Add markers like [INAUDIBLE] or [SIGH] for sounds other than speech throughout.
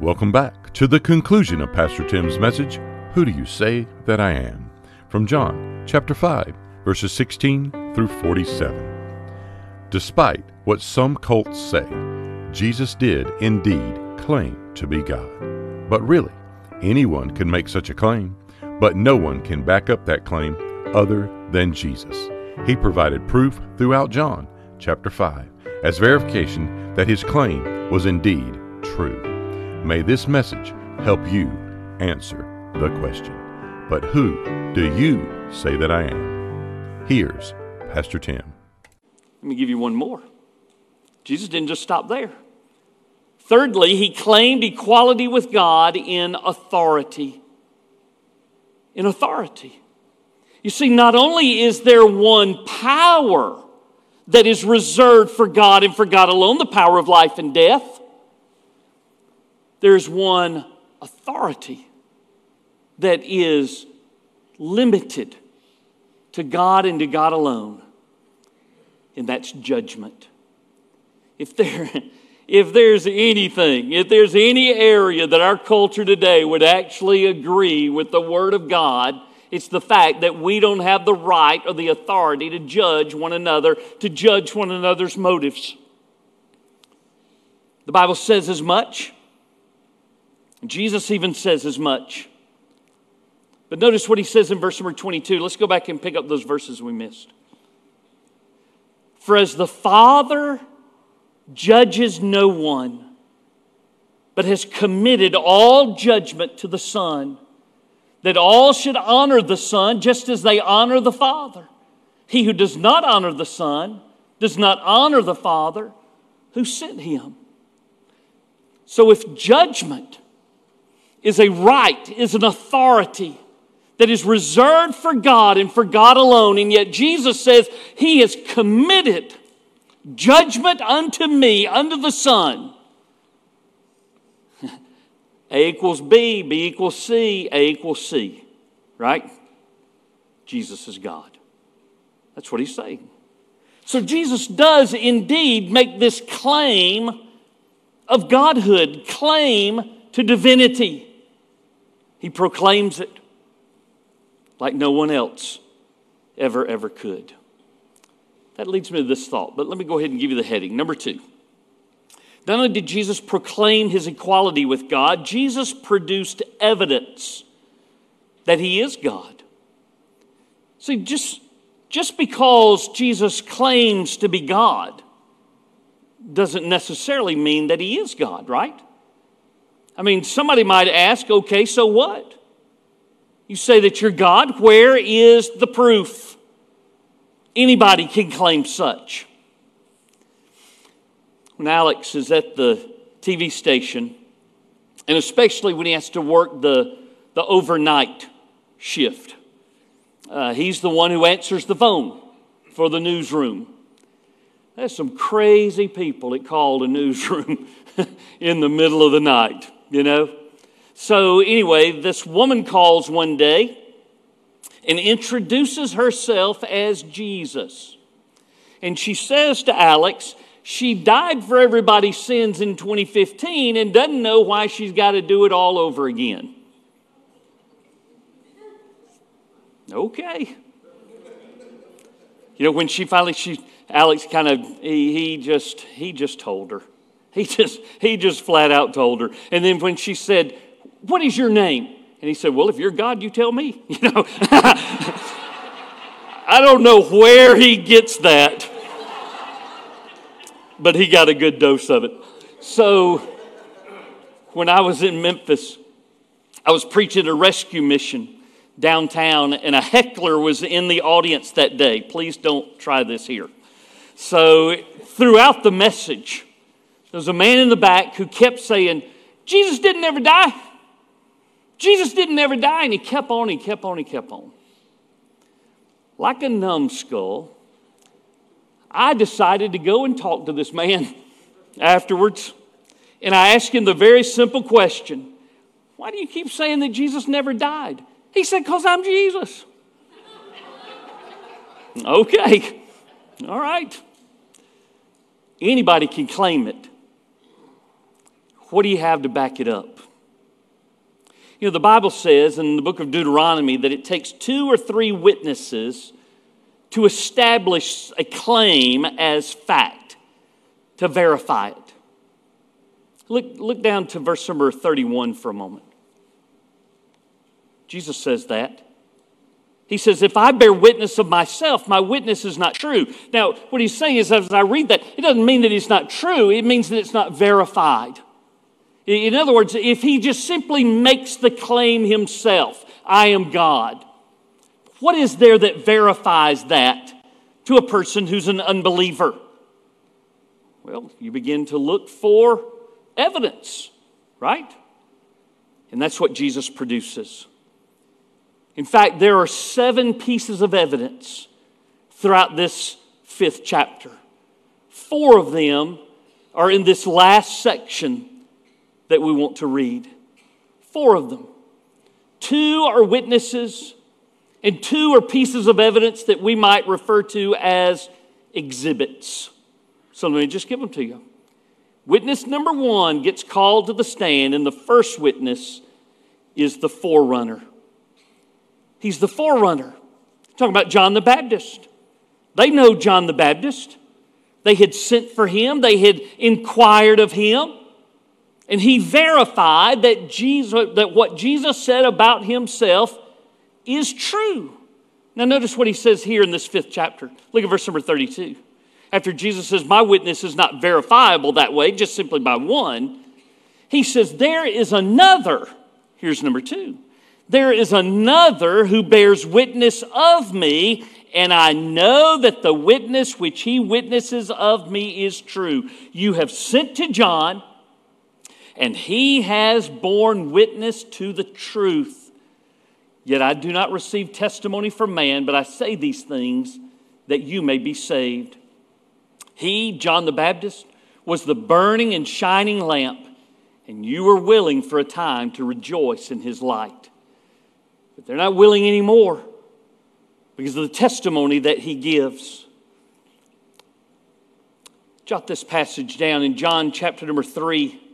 Welcome back to the conclusion of Pastor Tim's message Who Do You Say That I Am? from John chapter 5, verses 16 through 47. Despite what some cults say, Jesus did indeed claim to be God. But really, anyone can make such a claim, but no one can back up that claim other than Jesus. He provided proof throughout John chapter 5 as verification that his claim was indeed true. May this message help you answer the question. But who do you say that I am? Here's Pastor Tim. Let me give you one more. Jesus didn't just stop there. Thirdly, he claimed equality with God in authority. In authority. You see, not only is there one power that is reserved for God and for God alone, the power of life and death, there's one authority that is limited to God and to God alone, and that's judgment. If there, [LAUGHS] if there's anything, if there's any area that our culture today would actually agree with the Word of God, it's the fact that we don't have the right or the authority to judge one another, to judge one another's motives. The Bible says as much. Jesus even says as much. But notice what he says in verse number 22. Let's go back and pick up those verses we missed. For as the Father judges no one, but has committed all judgment to the Son, that all should honor the Son just as they honor the Father. He who does not honor the Son does not honor the Father who sent him. So if judgment is a right, is an authority that is reserved for God and for God alone. And yet Jesus says he has committed judgment unto me, under the Son. [LAUGHS] A equals B, B equals C, A equals C, right? Jesus is God. That's what he's saying. So Jesus does indeed make this claim of godhood, claim to divinity. He proclaims it like no one else ever, ever could. That leads me to this thought, but let me go ahead and give you the heading. Number two. Not only did Jesus proclaim his equality with God, Jesus produced evidence that he is God. See, just, just because Jesus claims to be God doesn't necessarily mean that he is God, right? I mean, somebody might ask, okay, so what? You say that you're God. Where is the proof? Anybody can claim such. When Alex is at the TV station, and especially when he has to work the, the overnight shift, uh, he's the one who answers the phone for the newsroom. There's some crazy people that call the newsroom [LAUGHS] in the middle of the night you know? So, anyway, this woman calls one day and introduces herself as Jesus. And she says to Alex, she died for everybody's sins in 2015 and doesn't know why she's got to do it all over again. Okay. You know, when she finally, she, Alex kind of, he, he just, he just told her. He just, he just flat out told her. And then when she said, What is your name? And he said, Well, if you're God, you tell me. [LAUGHS] You know, [LAUGHS] I don't know where he gets that, but he got a good dose of it. So when I was in Memphis, I was preaching a rescue mission downtown, and a heckler was in the audience that day. Please don't try this here. So throughout the message, there was a man in the back who kept saying, Jesus didn't ever die. Jesus didn't ever die. And he kept on, he kept on, he kept on. Like a numbskull, I decided to go and talk to this man [LAUGHS] afterwards. And I asked him the very simple question Why do you keep saying that Jesus never died? He said, Because I'm Jesus. [LAUGHS] okay, all right. Anybody can claim it. What do you have to back it up? You know, the Bible says in the book of Deuteronomy that it takes two or three witnesses to establish a claim as fact, to verify it. Look, look down to verse number 31 for a moment. Jesus says that. He says, If I bear witness of myself, my witness is not true. Now, what he's saying is, as I read that, it doesn't mean that it's not true, it means that it's not verified. In other words, if he just simply makes the claim himself, I am God, what is there that verifies that to a person who's an unbeliever? Well, you begin to look for evidence, right? And that's what Jesus produces. In fact, there are seven pieces of evidence throughout this fifth chapter. Four of them are in this last section that we want to read. Four of them. Two are witnesses, and two are pieces of evidence that we might refer to as exhibits. So let me just give them to you. Witness number one gets called to the stand, and the first witness is the forerunner. He's the forerunner. Talking about John the Baptist. They know John the Baptist. They had sent for him, they had inquired of him. And he verified that, Jesus, that what Jesus said about himself is true. Now, notice what he says here in this fifth chapter. Look at verse number 32. After Jesus says, My witness is not verifiable that way, just simply by one, he says, There is another. Here's number two there is another who bears witness of me, and I know that the witness which he witnesses of me is true. You have sent to John, and he has borne witness to the truth. Yet I do not receive testimony from man, but I say these things that you may be saved. He, John the Baptist, was the burning and shining lamp, and you were willing for a time to rejoice in his light. But they're not willing anymore because of the testimony that he gives. Jot this passage down in John chapter number 3,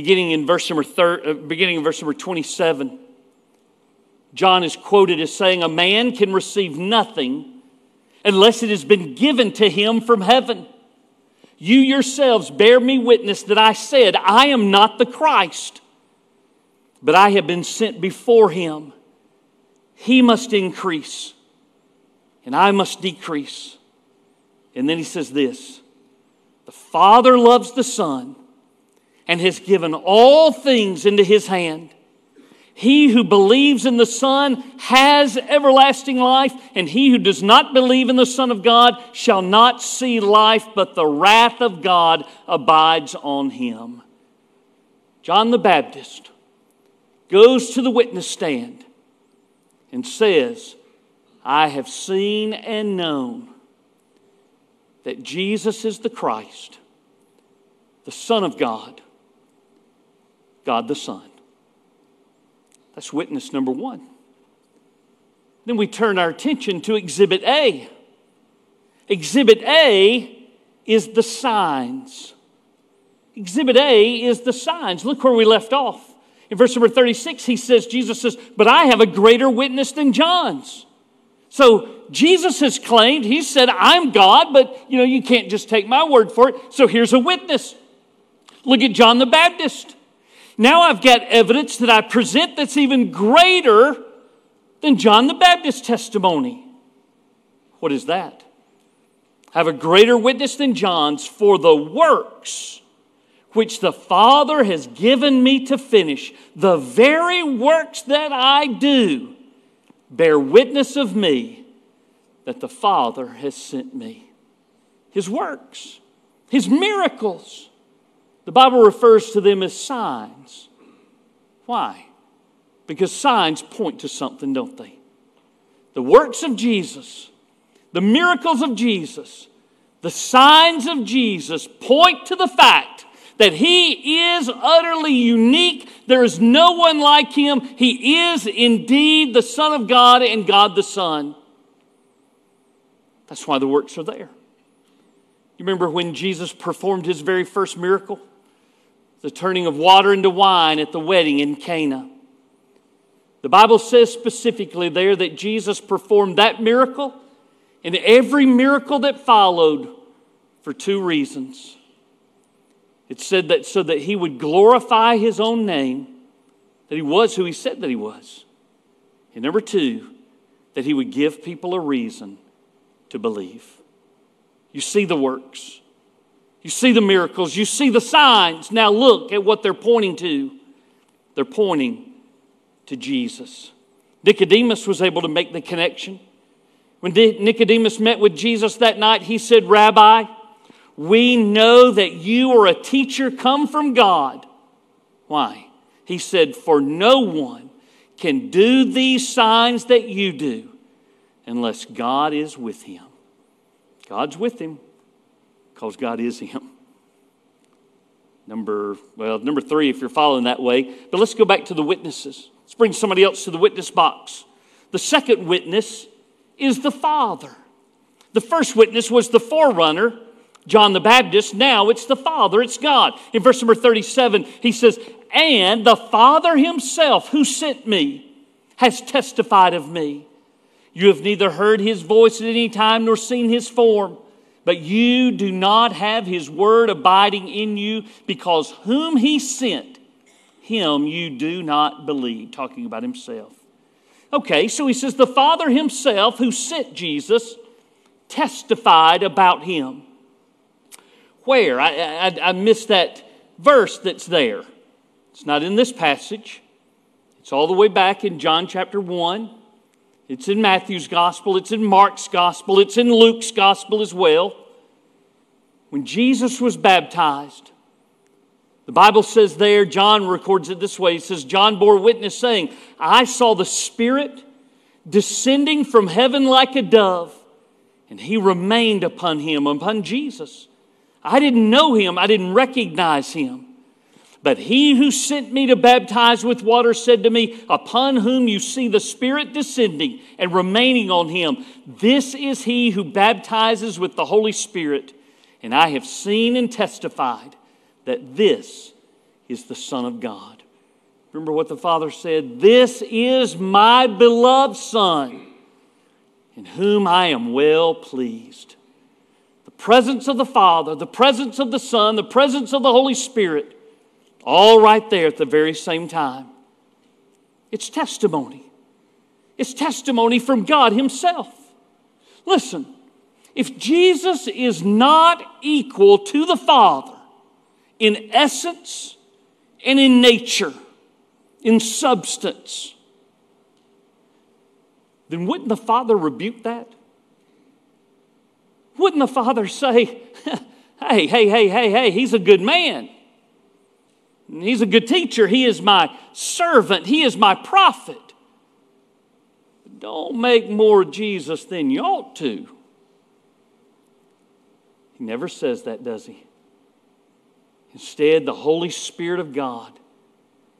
beginning in verse number, thir- uh, beginning in verse number 27. John is quoted as saying, A man can receive nothing unless it has been given to him from heaven. You yourselves bear me witness that I said, I am not the Christ but I have been sent before him. He must increase, and I must decrease. And then he says this The Father loves the Son and has given all things into his hand. He who believes in the Son has everlasting life, and he who does not believe in the Son of God shall not see life, but the wrath of God abides on him. John the Baptist goes to the witness stand and says, I have seen and known that Jesus is the Christ, the Son of God, God the Son. That's witness number one. Then we turn our attention to Exhibit A. Exhibit A is the signs. Exhibit A is the signs. Look where we left off. In verse number 36, he says, Jesus says, But I have a greater witness than John's. So Jesus has claimed, he said, I'm God, but you know, you can't just take my word for it. So here's a witness. Look at John the Baptist. Now I've got evidence that I present that's even greater than John the Baptist's testimony. What is that? I have a greater witness than John's for the works which the Father has given me to finish, the very works that I do bear witness of me that the Father has sent me. His works, His miracles. The Bible refers to them as signs. Why? Because signs point to something, don't they? The works of Jesus, the miracles of Jesus, the signs of Jesus point to the fact that he is utterly unique. There is no one like him. He is indeed the Son of God and God the Son. That's why the works are there. You remember when Jesus performed his very first miracle? The turning of water into wine at the wedding in Cana. The Bible says specifically there that Jesus performed that miracle and every miracle that followed for two reasons. It said that so that he would glorify his own name, that he was who he said that he was. And number two, that he would give people a reason to believe. You see the works, you see the miracles, you see the signs. Now look at what they're pointing to. They're pointing to Jesus. Nicodemus was able to make the connection. When Nicodemus met with Jesus that night, he said, Rabbi, we know that you are a teacher come from God. Why? He said, For no one can do these signs that you do unless God is with him. God's with him because God is him. Number, well, number three, if you're following that way. But let's go back to the witnesses. Let's bring somebody else to the witness box. The second witness is the Father. The first witness was the forerunner, John the Baptist. Now it's the Father, it's God. In verse number 37, he says, And the Father himself who sent me has testified of me. You have neither heard his voice at any time nor seen his form, but you do not have his word abiding in you because whom he sent, him you do not believe. Talking about himself. Okay, so he says, The Father himself who sent Jesus testified about him. Where? I, I, I missed that verse that's there. It's not in this passage, it's all the way back in John chapter 1. It's in Matthew's gospel, it's in Mark's gospel, it's in Luke's gospel as well. When Jesus was baptized, the Bible says there, John records it this way. He says, John bore witness saying, I saw the Spirit descending from heaven like a dove, and he remained upon him, upon Jesus. I didn't know him, I didn't recognize him. But he who sent me to baptize with water said to me, Upon whom you see the Spirit descending and remaining on him, this is he who baptizes with the Holy Spirit. And I have seen and testified that this is the Son of God. Remember what the Father said? This is my beloved Son, in whom I am well pleased. The presence of the Father, the presence of the Son, the presence of the Holy Spirit, all right there at the very same time. It's testimony. It's testimony from God Himself. Listen, if Jesus is not equal to the Father, in essence and in nature, in substance, then wouldn't the Father rebuke that? Wouldn't the Father say, [LAUGHS] hey, hey, hey, hey, hey, he's a good man. He's a good teacher. He is my servant. He is my prophet. Don't make more Jesus than you ought to. He never says that, does he? Instead, the Holy Spirit of God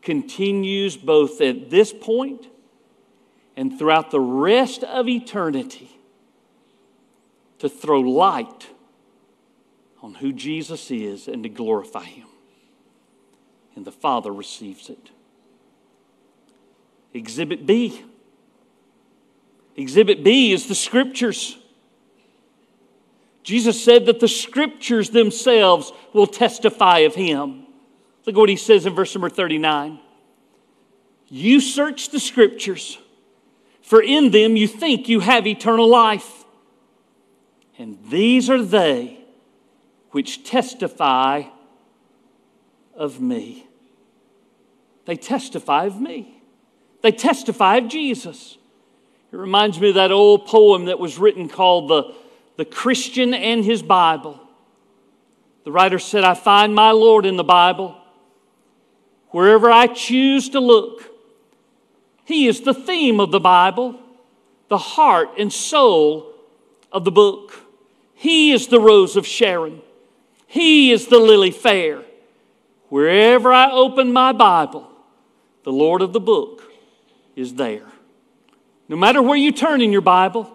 continues both at this point and throughout the rest of eternity to throw light on who Jesus is and to glorify Him. And the Father receives it. Exhibit B. Exhibit B is the Scriptures. Jesus said that the scriptures themselves will testify of him. Look at what he says in verse number 39. You search the scriptures, for in them you think you have eternal life. And these are they which testify of me. They testify of me. They testify of Jesus. It reminds me of that old poem that was written called The the Christian and his Bible. The writer said, I find my Lord in the Bible. Wherever I choose to look, He is the theme of the Bible, the heart and soul of the book. He is the rose of Sharon. He is the lily fair. Wherever I open my Bible, the Lord of the book is there. No matter where you turn in your Bible,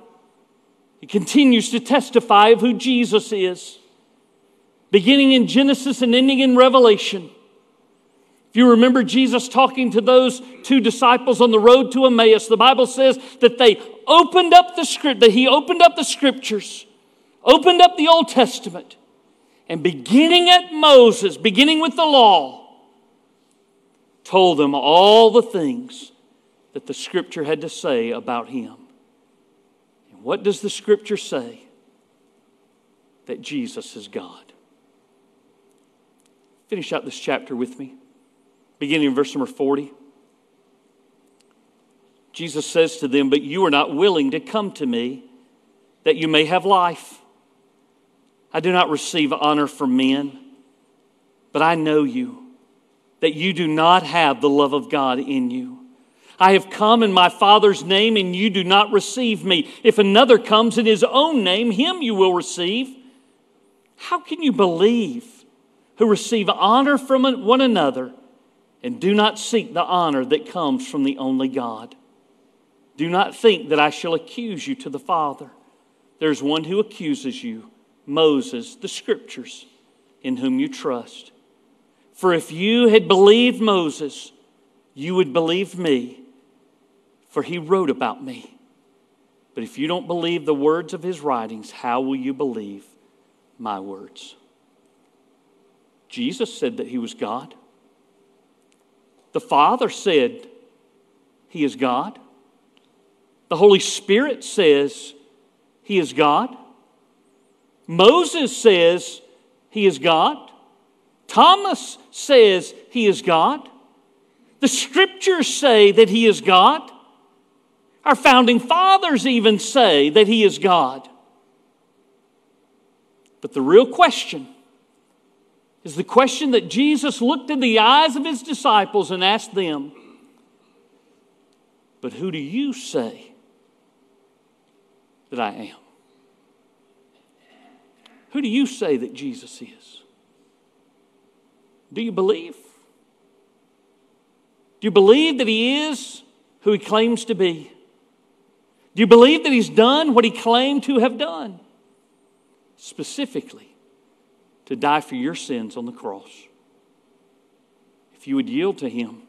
it continues to testify of who Jesus is. Beginning in Genesis and ending in Revelation, If you remember Jesus talking to those two disciples on the road to Emmaus? The Bible says that they opened up the script, that he opened up the scriptures, opened up the Old Testament, and beginning at Moses, beginning with the law, told them all the things that the scripture had to say about him. And what does the scripture say? That Jesus is God. Finish out this chapter with me, beginning in verse number 40. Jesus says to them, But you are not willing to come to me that you may have life. I do not receive honor from men, but I know you, that you do not have the love of God in you. I have come in my Father's name, and you do not receive me. If another comes in his own name, him you will receive. How can you believe who receive honor from one another and do not seek the honor that comes from the only God? Do not think that I shall accuse you to the Father. There's one who accuses you Moses, the Scriptures, in whom you trust. For if you had believed Moses, you would believe me, for he wrote about me. But if you don't believe the words of his writings, how will you believe my words? Jesus said that he was God. The Father said he is God. The Holy Spirit says he is God. Moses says he is God. Thomas says he is God. The scriptures say that he is God. Our founding fathers even say that he is God. But the real question is the question that Jesus looked in the eyes of his disciples and asked them, But who do you say that I am? Who do you say that Jesus is? Do you believe? Do you believe that He is who He claims to be? Do you believe that He's done what He claimed to have done? Specifically, to die for your sins on the cross. If you would yield to Him,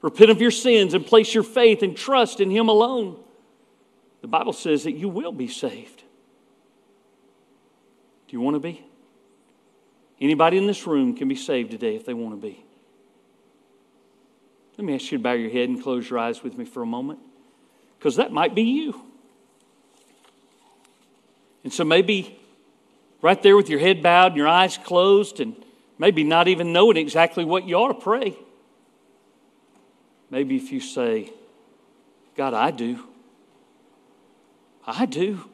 repent of your sins, and place your faith and trust in Him alone, the Bible says that you will be saved. Do you want to be? Anybody in this room can be saved today if they want to be. Let me ask you to bow your head and close your eyes with me for a moment, because that might be you. And so maybe right there with your head bowed and your eyes closed, and maybe not even knowing exactly what you ought to pray. Maybe if you say, God, I do. I do.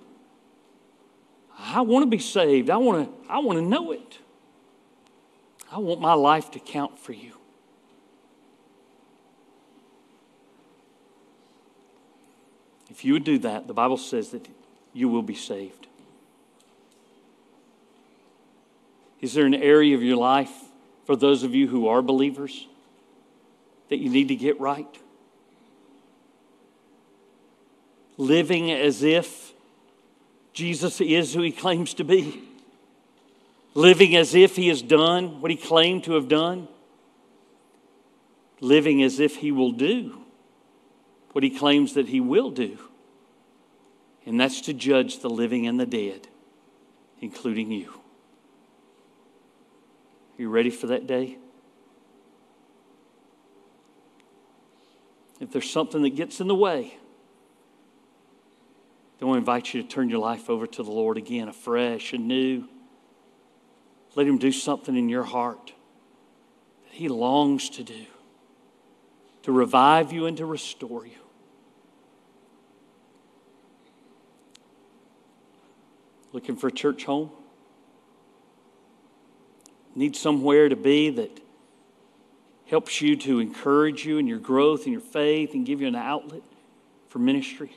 I want to be saved. I want to, I want to know it. I want my life to count for you. If you would do that, the Bible says that you will be saved. Is there an area of your life for those of you who are believers that you need to get right? Living as if Jesus is who he claims to be, living as if he has done what he claimed to have done, living as if he will do what he claims that he will do, and that's to judge the living and the dead, including you. Are you ready for that day? If there's something that gets in the way, then we invite you to turn your life over to the Lord again, afresh and new. Let Him do something in your heart that He longs to do to revive you and to restore you. Looking for a church home? Need somewhere to be that helps you to encourage you in your growth and your faith and give you an outlet for ministry?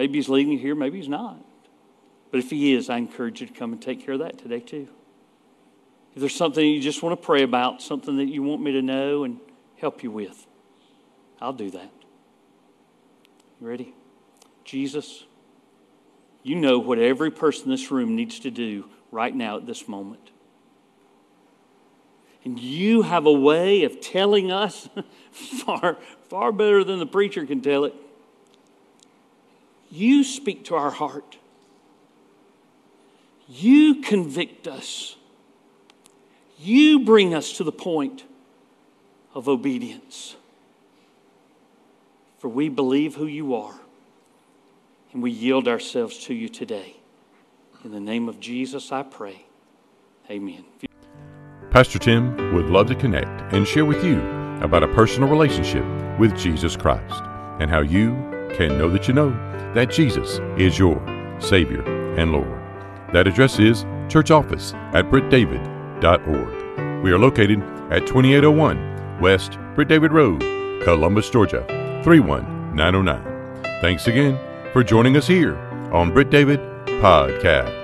Maybe He's leading you here, maybe He's not. But if He is, I encourage you to come and take care of that today, too. If there's something you just want to pray about, something that you want me to know and help you with, I'll do that. You ready? Jesus, you know what every person in this room needs to do right now at this moment. And you have a way of telling us [LAUGHS] far, far better than the preacher can tell it. You speak to our heart. You convict us. You bring us to the point of obedience. For we believe who you are, and we yield ourselves to you today. In the name of Jesus, I pray. Amen. Pastor Tim would love to connect and share with you about a personal relationship with Jesus Christ and how you can know that you know that Jesus is your Savior and Lord. That address is church office at brittdavid.org. We are located at 2801 West Britt David Road, Columbus, Georgia 31909. Thanks again for joining us here on Britt David Podcast.